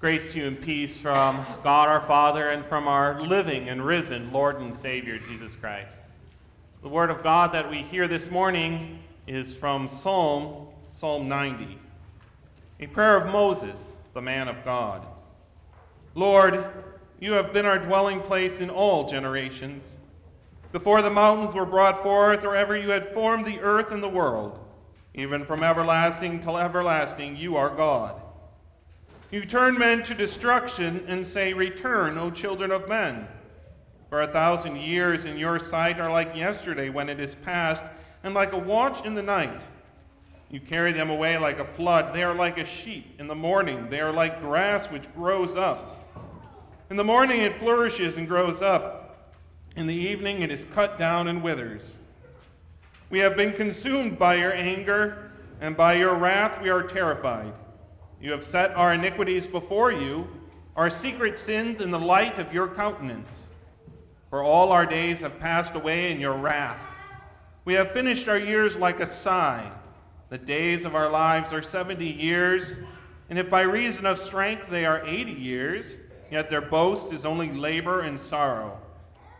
Grace to you and peace from God our Father and from our living and risen Lord and Savior Jesus Christ. The word of God that we hear this morning is from Psalm, Psalm 90, a prayer of Moses, the man of God. Lord, you have been our dwelling place in all generations. Before the mountains were brought forth, or ever you had formed the earth and the world, even from everlasting till everlasting, you are God. You turn men to destruction and say, Return, O children of men. For a thousand years in your sight are like yesterday when it is past, and like a watch in the night. You carry them away like a flood. They are like a sheep in the morning. They are like grass which grows up. In the morning it flourishes and grows up. In the evening it is cut down and withers. We have been consumed by your anger, and by your wrath we are terrified. You have set our iniquities before you, our secret sins in the light of your countenance. For all our days have passed away in your wrath. We have finished our years like a sigh. The days of our lives are 70 years, and if by reason of strength they are 80 years, yet their boast is only labor and sorrow.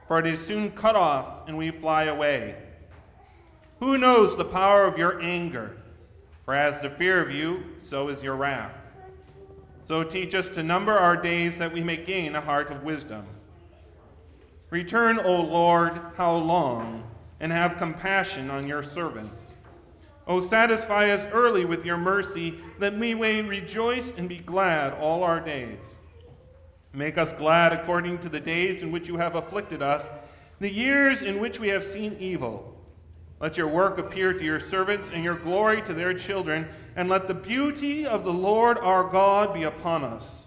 For it is soon cut off, and we fly away. Who knows the power of your anger? For as the fear of you, so is your wrath. So teach us to number our days that we may gain a heart of wisdom. Return, O Lord, how long, and have compassion on your servants. O satisfy us early with your mercy, that we may rejoice and be glad all our days. Make us glad according to the days in which you have afflicted us, the years in which we have seen evil. Let your work appear to your servants and your glory to their children, and let the beauty of the Lord our God be upon us.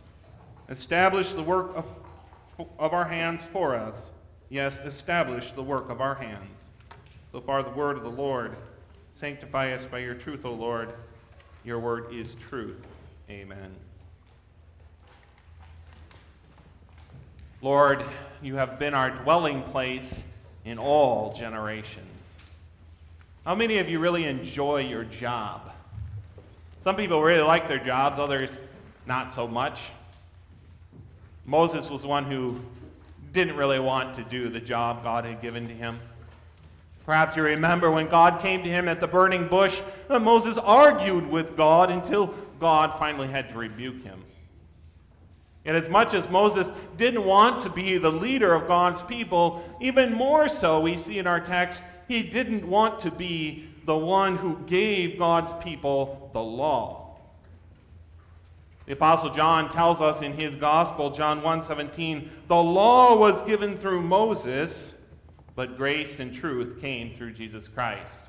Establish the work of, of our hands for us. Yes, establish the work of our hands. So far, the word of the Lord. Sanctify us by your truth, O Lord. Your word is truth. Amen. Lord, you have been our dwelling place in all generations. How many of you really enjoy your job? Some people really like their jobs, others not so much. Moses was one who didn't really want to do the job God had given to him. Perhaps you remember when God came to him at the burning bush, that Moses argued with God until God finally had to rebuke him. And as much as Moses didn't want to be the leader of God's people, even more so, we see in our text, he didn't want to be the one who gave God's people the law. The apostle John tells us in his gospel, John 1:17, the law was given through Moses, but grace and truth came through Jesus Christ.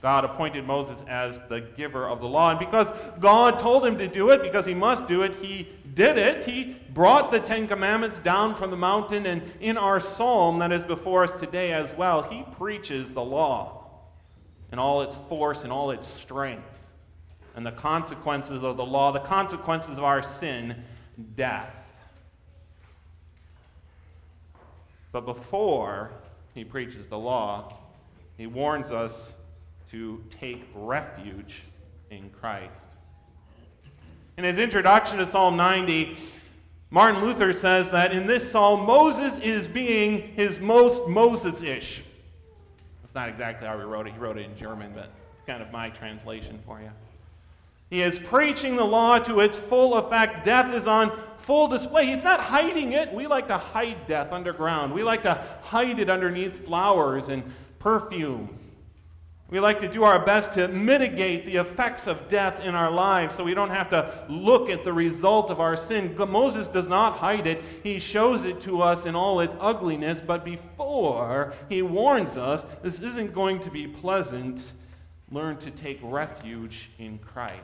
God appointed Moses as the giver of the law. And because God told him to do it, because he must do it, he did it. He brought the Ten Commandments down from the mountain. And in our psalm that is before us today as well, he preaches the law in all its force and all its strength. And the consequences of the law, the consequences of our sin, death. But before he preaches the law, he warns us to take refuge in Christ. In his introduction to Psalm 90, Martin Luther says that in this psalm, Moses is being his most Moses ish. That's not exactly how he wrote it. He wrote it in German, but it's kind of my translation for you. He is preaching the law to its full effect. Death is on full display. He's not hiding it. We like to hide death underground, we like to hide it underneath flowers and perfume. We like to do our best to mitigate the effects of death in our lives so we don't have to look at the result of our sin. Moses does not hide it, he shows it to us in all its ugliness, but before he warns us this isn't going to be pleasant, learn to take refuge in Christ.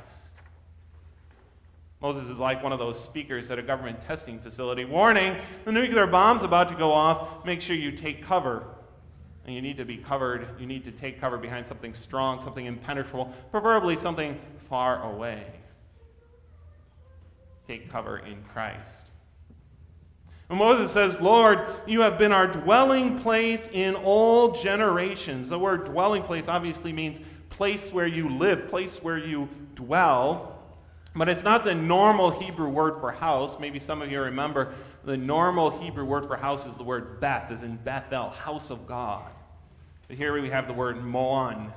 Moses is like one of those speakers at a government testing facility. Warning, the nuclear bomb's about to go off. Make sure you take cover and you need to be covered, you need to take cover behind something strong, something impenetrable, preferably something far away. Take cover in Christ. And Moses says, Lord, you have been our dwelling place in all generations. The word dwelling place obviously means place where you live, place where you dwell. But it's not the normal Hebrew word for house. Maybe some of you remember the normal Hebrew word for house is the word Beth, as in Bethel, house of God. But here we have the word Moan,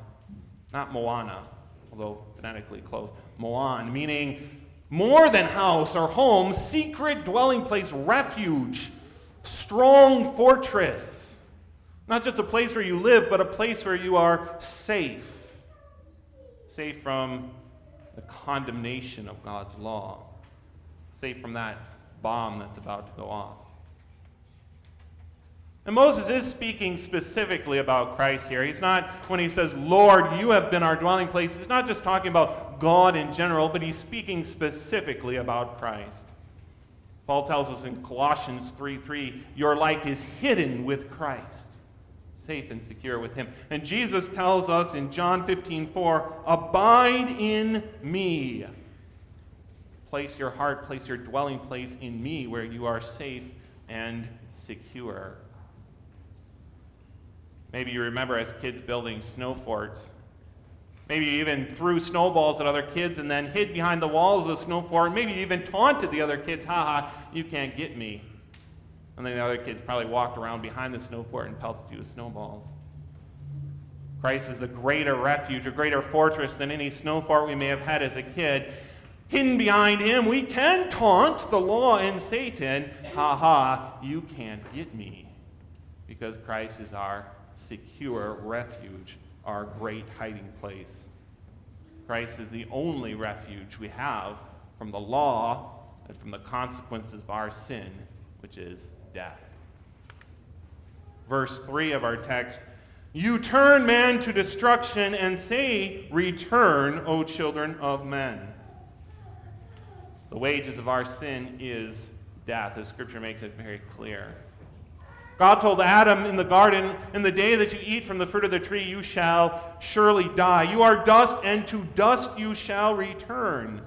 not Moana, although phonetically close. Moan, meaning more than house or home, secret dwelling place, refuge, strong fortress. Not just a place where you live, but a place where you are safe. Safe from the condemnation of God's law. Safe from that bomb that's about to go off. And Moses is speaking specifically about Christ here. He's not, when he says, Lord, you have been our dwelling place, he's not just talking about God in general, but he's speaking specifically about Christ. Paul tells us in Colossians 3 3, your life is hidden with Christ, safe and secure with him. And Jesus tells us in John 15 4, abide in me. Place your heart, place your dwelling place in me where you are safe and secure. Maybe you remember as kids building snow forts. Maybe you even threw snowballs at other kids and then hid behind the walls of the snow fort. Maybe you even taunted the other kids, ha ha, you can't get me. And then the other kids probably walked around behind the snow fort and pelted you with snowballs. Christ is a greater refuge, a greater fortress than any snow fort we may have had as a kid. Hidden behind him, we can taunt the law and Satan. Ha ha, you can't get me. Because Christ is our secure refuge, our great hiding place. Christ is the only refuge we have from the law and from the consequences of our sin, which is death. Verse 3 of our text You turn man to destruction and say, Return, O children of men. The wages of our sin is death, as Scripture makes it very clear. God told Adam in the garden, In the day that you eat from the fruit of the tree, you shall surely die. You are dust, and to dust you shall return.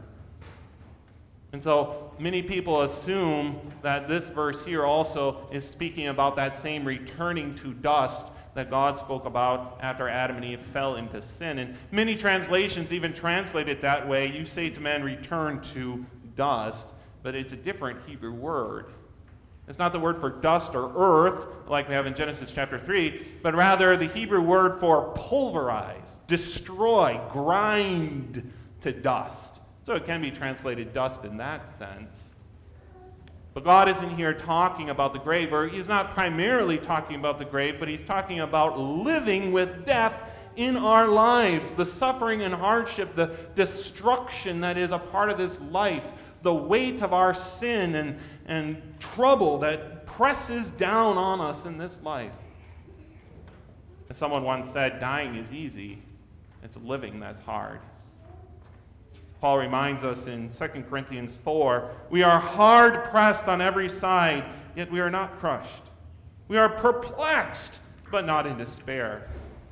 And so many people assume that this verse here also is speaking about that same returning to dust that God spoke about after Adam and Eve fell into sin. And many translations even translate it that way. You say to man, return to dust, but it's a different Hebrew word. It's not the word for dust or earth, like we have in Genesis chapter 3, but rather the Hebrew word for pulverize, destroy, grind to dust. So it can be translated dust in that sense. But God isn't here talking about the grave, or He's not primarily talking about the grave, but He's talking about living with death in our lives, the suffering and hardship, the destruction that is a part of this life, the weight of our sin and, and trouble that presses down on us in this life. As someone once said, dying is easy, it's living that's hard. Paul reminds us in 2 Corinthians 4 we are hard pressed on every side, yet we are not crushed. We are perplexed, but not in despair.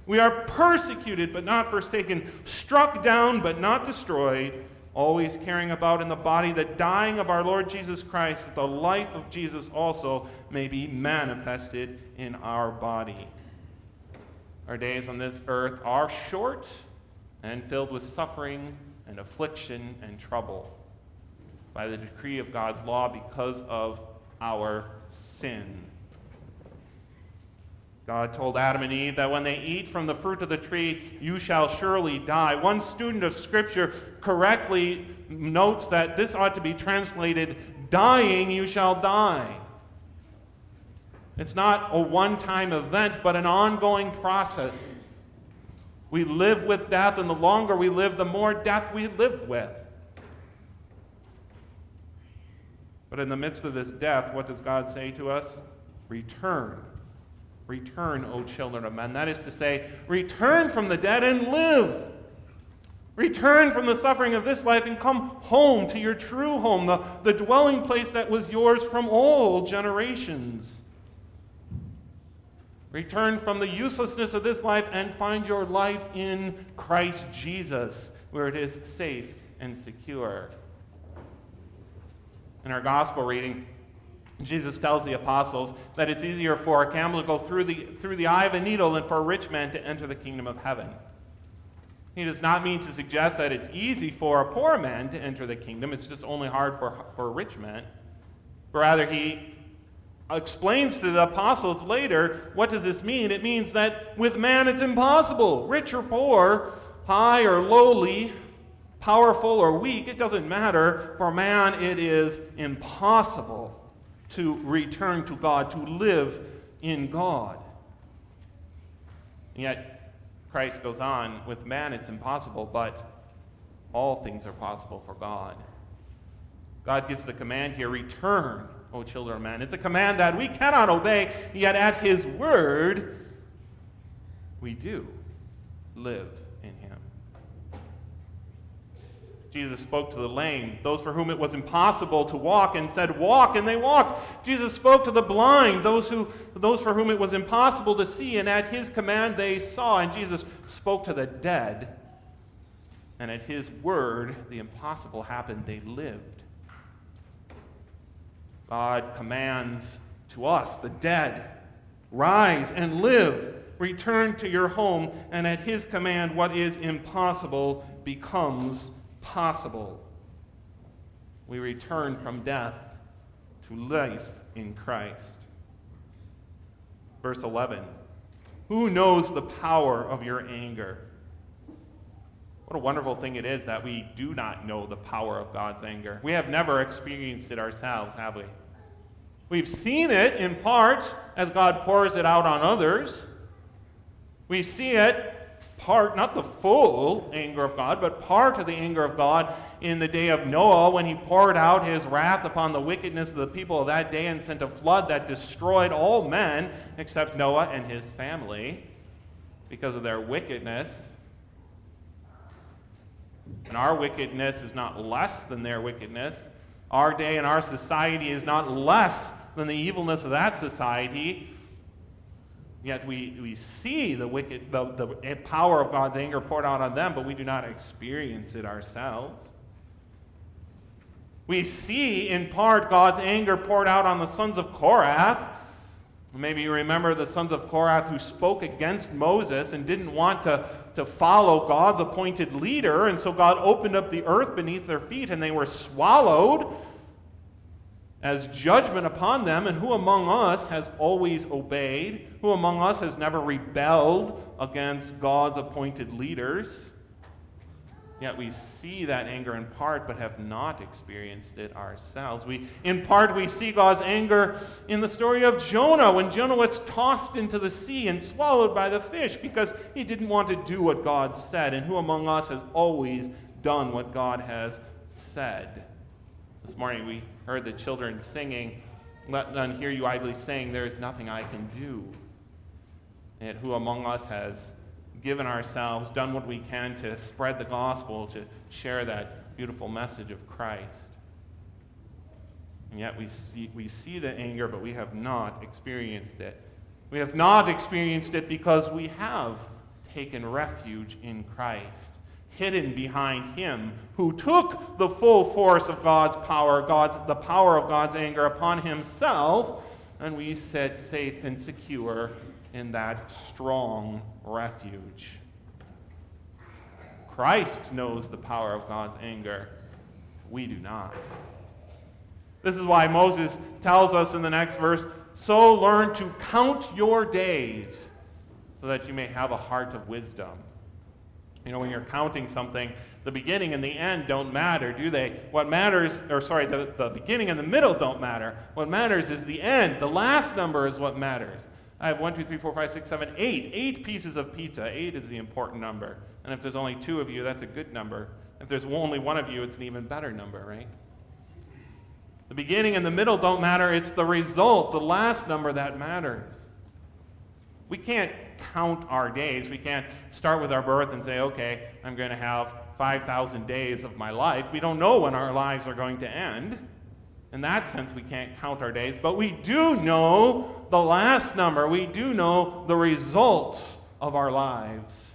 We are persecuted, but not forsaken, struck down, but not destroyed always carrying about in the body the dying of our Lord Jesus Christ, that the life of Jesus also may be manifested in our body. Our days on this earth are short and filled with suffering and affliction and trouble by the decree of God's law because of our sin. God told Adam and Eve that when they eat from the fruit of the tree, you shall surely die. One student of Scripture correctly notes that this ought to be translated, dying, you shall die. It's not a one time event, but an ongoing process. We live with death, and the longer we live, the more death we live with. But in the midst of this death, what does God say to us? Return Return, O children of men. That is to say, return from the dead and live. Return from the suffering of this life and come home to your true home, the, the dwelling place that was yours from all generations. Return from the uselessness of this life and find your life in Christ Jesus, where it is safe and secure. In our gospel reading, Jesus tells the apostles that it's easier for a camel to go through the, through the eye of a needle than for a rich man to enter the kingdom of heaven. He does not mean to suggest that it's easy for a poor man to enter the kingdom. It's just only hard for, for rich men. But rather, he explains to the apostles later what does this mean? It means that with man it's impossible. Rich or poor, high or lowly, powerful or weak, it doesn't matter. For man, it is impossible to return to God, to live in God. And yet, Christ goes on, with man it's impossible, but all things are possible for God. God gives the command here return, O children of man. It's a command that we cannot obey, yet at his word, we do live in him. Jesus spoke to the lame, those for whom it was impossible to walk, and said, Walk, and they walked. Jesus spoke to the blind, those, who, those for whom it was impossible to see, and at his command they saw. And Jesus spoke to the dead, and at his word the impossible happened. They lived. God commands to us, the dead, rise and live. Return to your home, and at his command, what is impossible becomes possible. We return from death to life in Christ. Verse 11 Who knows the power of your anger? What a wonderful thing it is that we do not know the power of God's anger. We have never experienced it ourselves, have we? We've seen it in part as God pours it out on others. We see it part, not the full anger of God, but part of the anger of God in the day of Noah when he poured out his wrath upon the wickedness of the people of that day and sent a flood that destroyed all men except Noah and his family because of their wickedness. And our wickedness is not less than their wickedness. Our day and our society is not less than the evilness of that society. Yet we, we see the wicked, the, the power of God's anger poured out on them, but we do not experience it ourselves. We see in part God's anger poured out on the sons of Korah. Maybe you remember the sons of Korah who spoke against Moses and didn't want to, to follow God's appointed leader, and so God opened up the earth beneath their feet and they were swallowed as judgment upon them, and who among us has always obeyed? Who among us has never rebelled against God's appointed leaders? Yet we see that anger in part, but have not experienced it ourselves. We, in part, we see God's anger in the story of Jonah when Jonah was tossed into the sea and swallowed by the fish because he didn't want to do what God said. And who among us has always done what God has said? This morning we heard the children singing, Let none hear you idly saying, There is nothing I can do. And who among us has given ourselves, done what we can to spread the gospel, to share that beautiful message of Christ? And yet we see, we see the anger, but we have not experienced it. We have not experienced it because we have taken refuge in Christ hidden behind him who took the full force of God's power, God's, the power of God's anger upon himself, and we sit safe and secure in that strong refuge. Christ knows the power of God's anger. We do not. This is why Moses tells us in the next verse so learn to count your days so that you may have a heart of wisdom. You know, when you're counting something, the beginning and the end don't matter, do they? What matters, or sorry, the, the beginning and the middle don't matter. What matters is the end. The last number is what matters. I have one, two, three, four, five, six, seven, eight. Eight pieces of pizza. Eight is the important number. And if there's only two of you, that's a good number. If there's only one of you, it's an even better number, right? The beginning and the middle don't matter. It's the result, the last number that matters. We can't count our days. We can't start with our birth and say, okay, I'm going to have 5,000 days of my life. We don't know when our lives are going to end. In that sense, we can't count our days, but we do know the last number. We do know the result of our lives.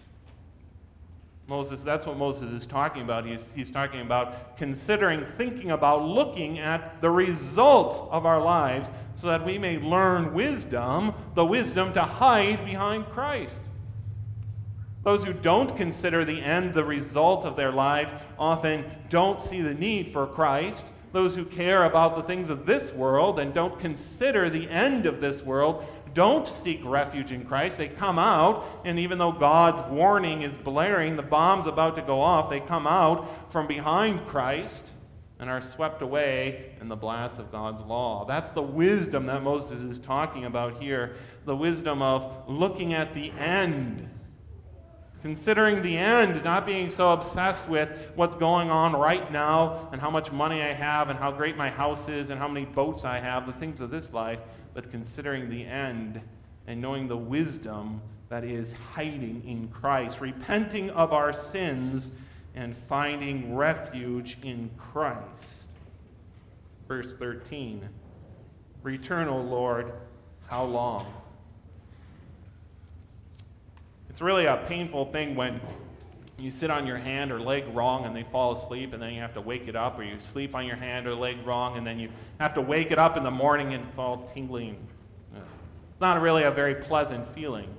Moses, that's what Moses is talking about. He's, he's talking about considering, thinking about, looking at the result of our lives so that we may learn wisdom, the wisdom to hide behind Christ. Those who don't consider the end the result of their lives often don't see the need for Christ. Those who care about the things of this world and don't consider the end of this world don't seek refuge in Christ. They come out, and even though God's warning is blaring, the bomb's about to go off, they come out from behind Christ and are swept away in the blast of God's law. That's the wisdom that Moses is talking about here the wisdom of looking at the end considering the end, not being so obsessed with what's going on right now and how much money I have and how great my house is and how many boats I have, the things of this life, but considering the end and knowing the wisdom that is hiding in Christ, repenting of our sins and finding refuge in Christ. Verse 13 Return, O Lord, how long? It's really a painful thing when you sit on your hand or leg wrong and they fall asleep and then you have to wake it up, or you sleep on your hand or leg wrong and then you have to wake it up in the morning and it's all tingling. It's not really a very pleasant feeling.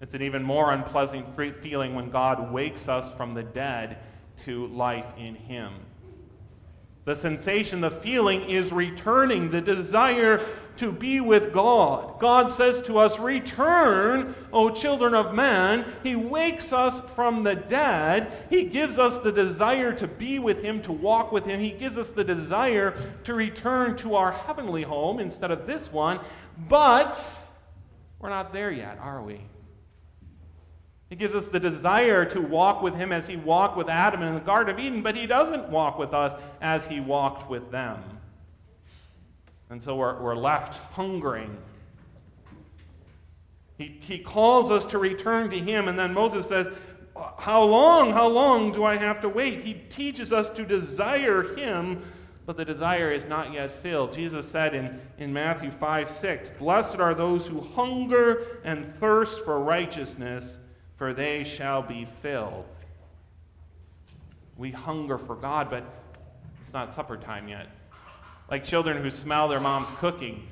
It's an even more unpleasant feeling when God wakes us from the dead to life in Him. The sensation, the feeling is returning, the desire to be with God. God says to us, Return, O children of man. He wakes us from the dead. He gives us the desire to be with Him, to walk with Him. He gives us the desire to return to our heavenly home instead of this one. But we're not there yet, are we? He gives us the desire to walk with Him as He walked with Adam in the Garden of Eden, but He doesn't walk with us as He walked with them. And so we're, we're left hungering. He, he calls us to return to Him, and then Moses says, How long, how long do I have to wait? He teaches us to desire Him, but the desire is not yet filled. Jesus said in, in Matthew 5 6, Blessed are those who hunger and thirst for righteousness, for they shall be filled. We hunger for God, but it's not supper time yet like children who smell their mom's cooking.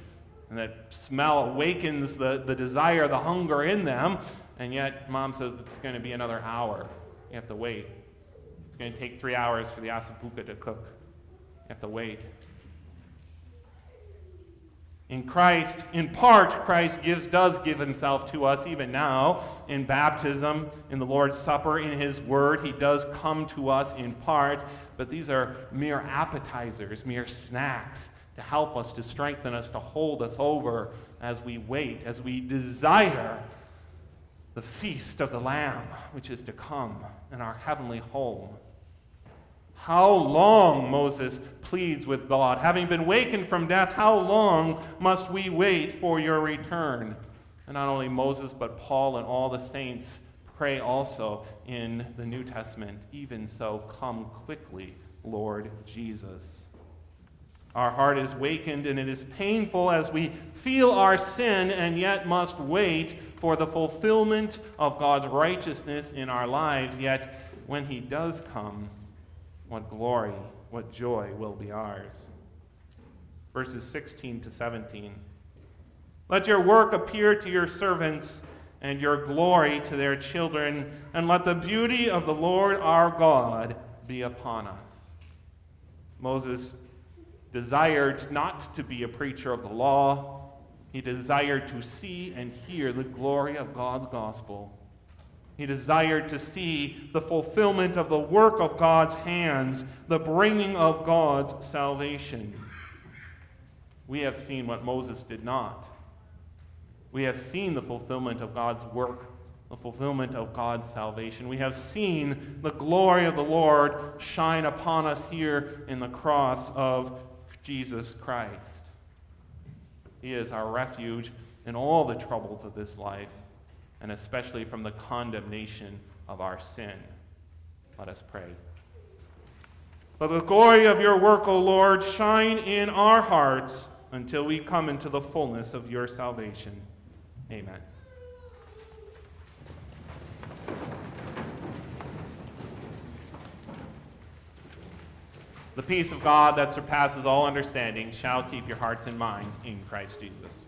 And that smell awakens the, the desire, the hunger in them. And yet, mom says it's going to be another hour. You have to wait. It's going to take three hours for the asapuka to cook. You have to wait. In Christ, in part, Christ gives, does give himself to us even now in baptism, in the Lord's Supper, in his word. He does come to us in part but these are mere appetizers, mere snacks to help us, to strengthen us, to hold us over as we wait, as we desire the feast of the Lamb, which is to come in our heavenly home. How long, Moses pleads with God, having been wakened from death, how long must we wait for your return? And not only Moses, but Paul and all the saints pray also in the New Testament, even so, come quickly, Lord Jesus. Our heart is wakened and it is painful as we feel our sin and yet must wait for the fulfillment of God's righteousness in our lives. Yet, when He does come, what glory, what joy will be ours. Verses 16 to 17. Let your work appear to your servants and your glory to their children, and let the beauty of the Lord our God be upon us. Moses desired not to be a preacher of the law, he desired to see and hear the glory of God's gospel. He desired to see the fulfillment of the work of God's hands, the bringing of God's salvation. We have seen what Moses did not. We have seen the fulfillment of God's work, the fulfillment of God's salvation. We have seen the glory of the Lord shine upon us here in the cross of Jesus Christ. He is our refuge in all the troubles of this life, and especially from the condemnation of our sin. Let us pray. Let the glory of your work, O Lord, shine in our hearts until we come into the fullness of your salvation. Amen. The peace of God that surpasses all understanding shall keep your hearts and minds in Christ Jesus.